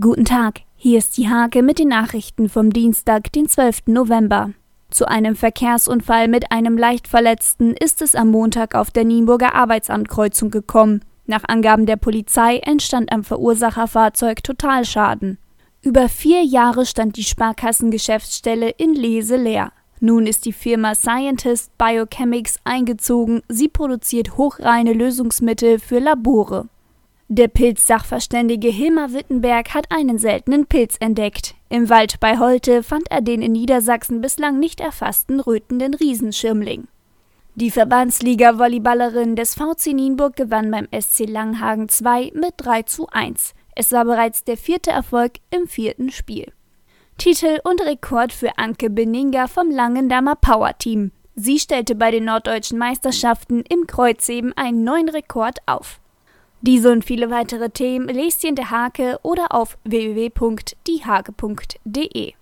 Guten Tag, hier ist die Hake mit den Nachrichten vom Dienstag, den 12. November. Zu einem Verkehrsunfall mit einem Leichtverletzten ist es am Montag auf der Nienburger Arbeitsamtkreuzung gekommen. Nach Angaben der Polizei entstand am Verursacherfahrzeug Totalschaden. Über vier Jahre stand die Sparkassengeschäftsstelle in Lese leer. Nun ist die Firma Scientist Biochemics eingezogen. Sie produziert hochreine Lösungsmittel für Labore. Der Pilzsachverständige Hilmar Wittenberg hat einen seltenen Pilz entdeckt. Im Wald bei Holte fand er den in Niedersachsen bislang nicht erfassten rötenden Riesenschirmling. Die Verbandsliga-Volleyballerin des VC Nienburg gewann beim SC Langhagen 2 mit 3 zu 1. Es war bereits der vierte Erfolg im vierten Spiel. Titel und Rekord für Anke Beninga vom Langendamer Power Team. Sie stellte bei den norddeutschen Meisterschaften im Kreuzheben einen neuen Rekord auf. Diese und viele weitere Themen lest ihr in der Hake oder auf www.diehake.de.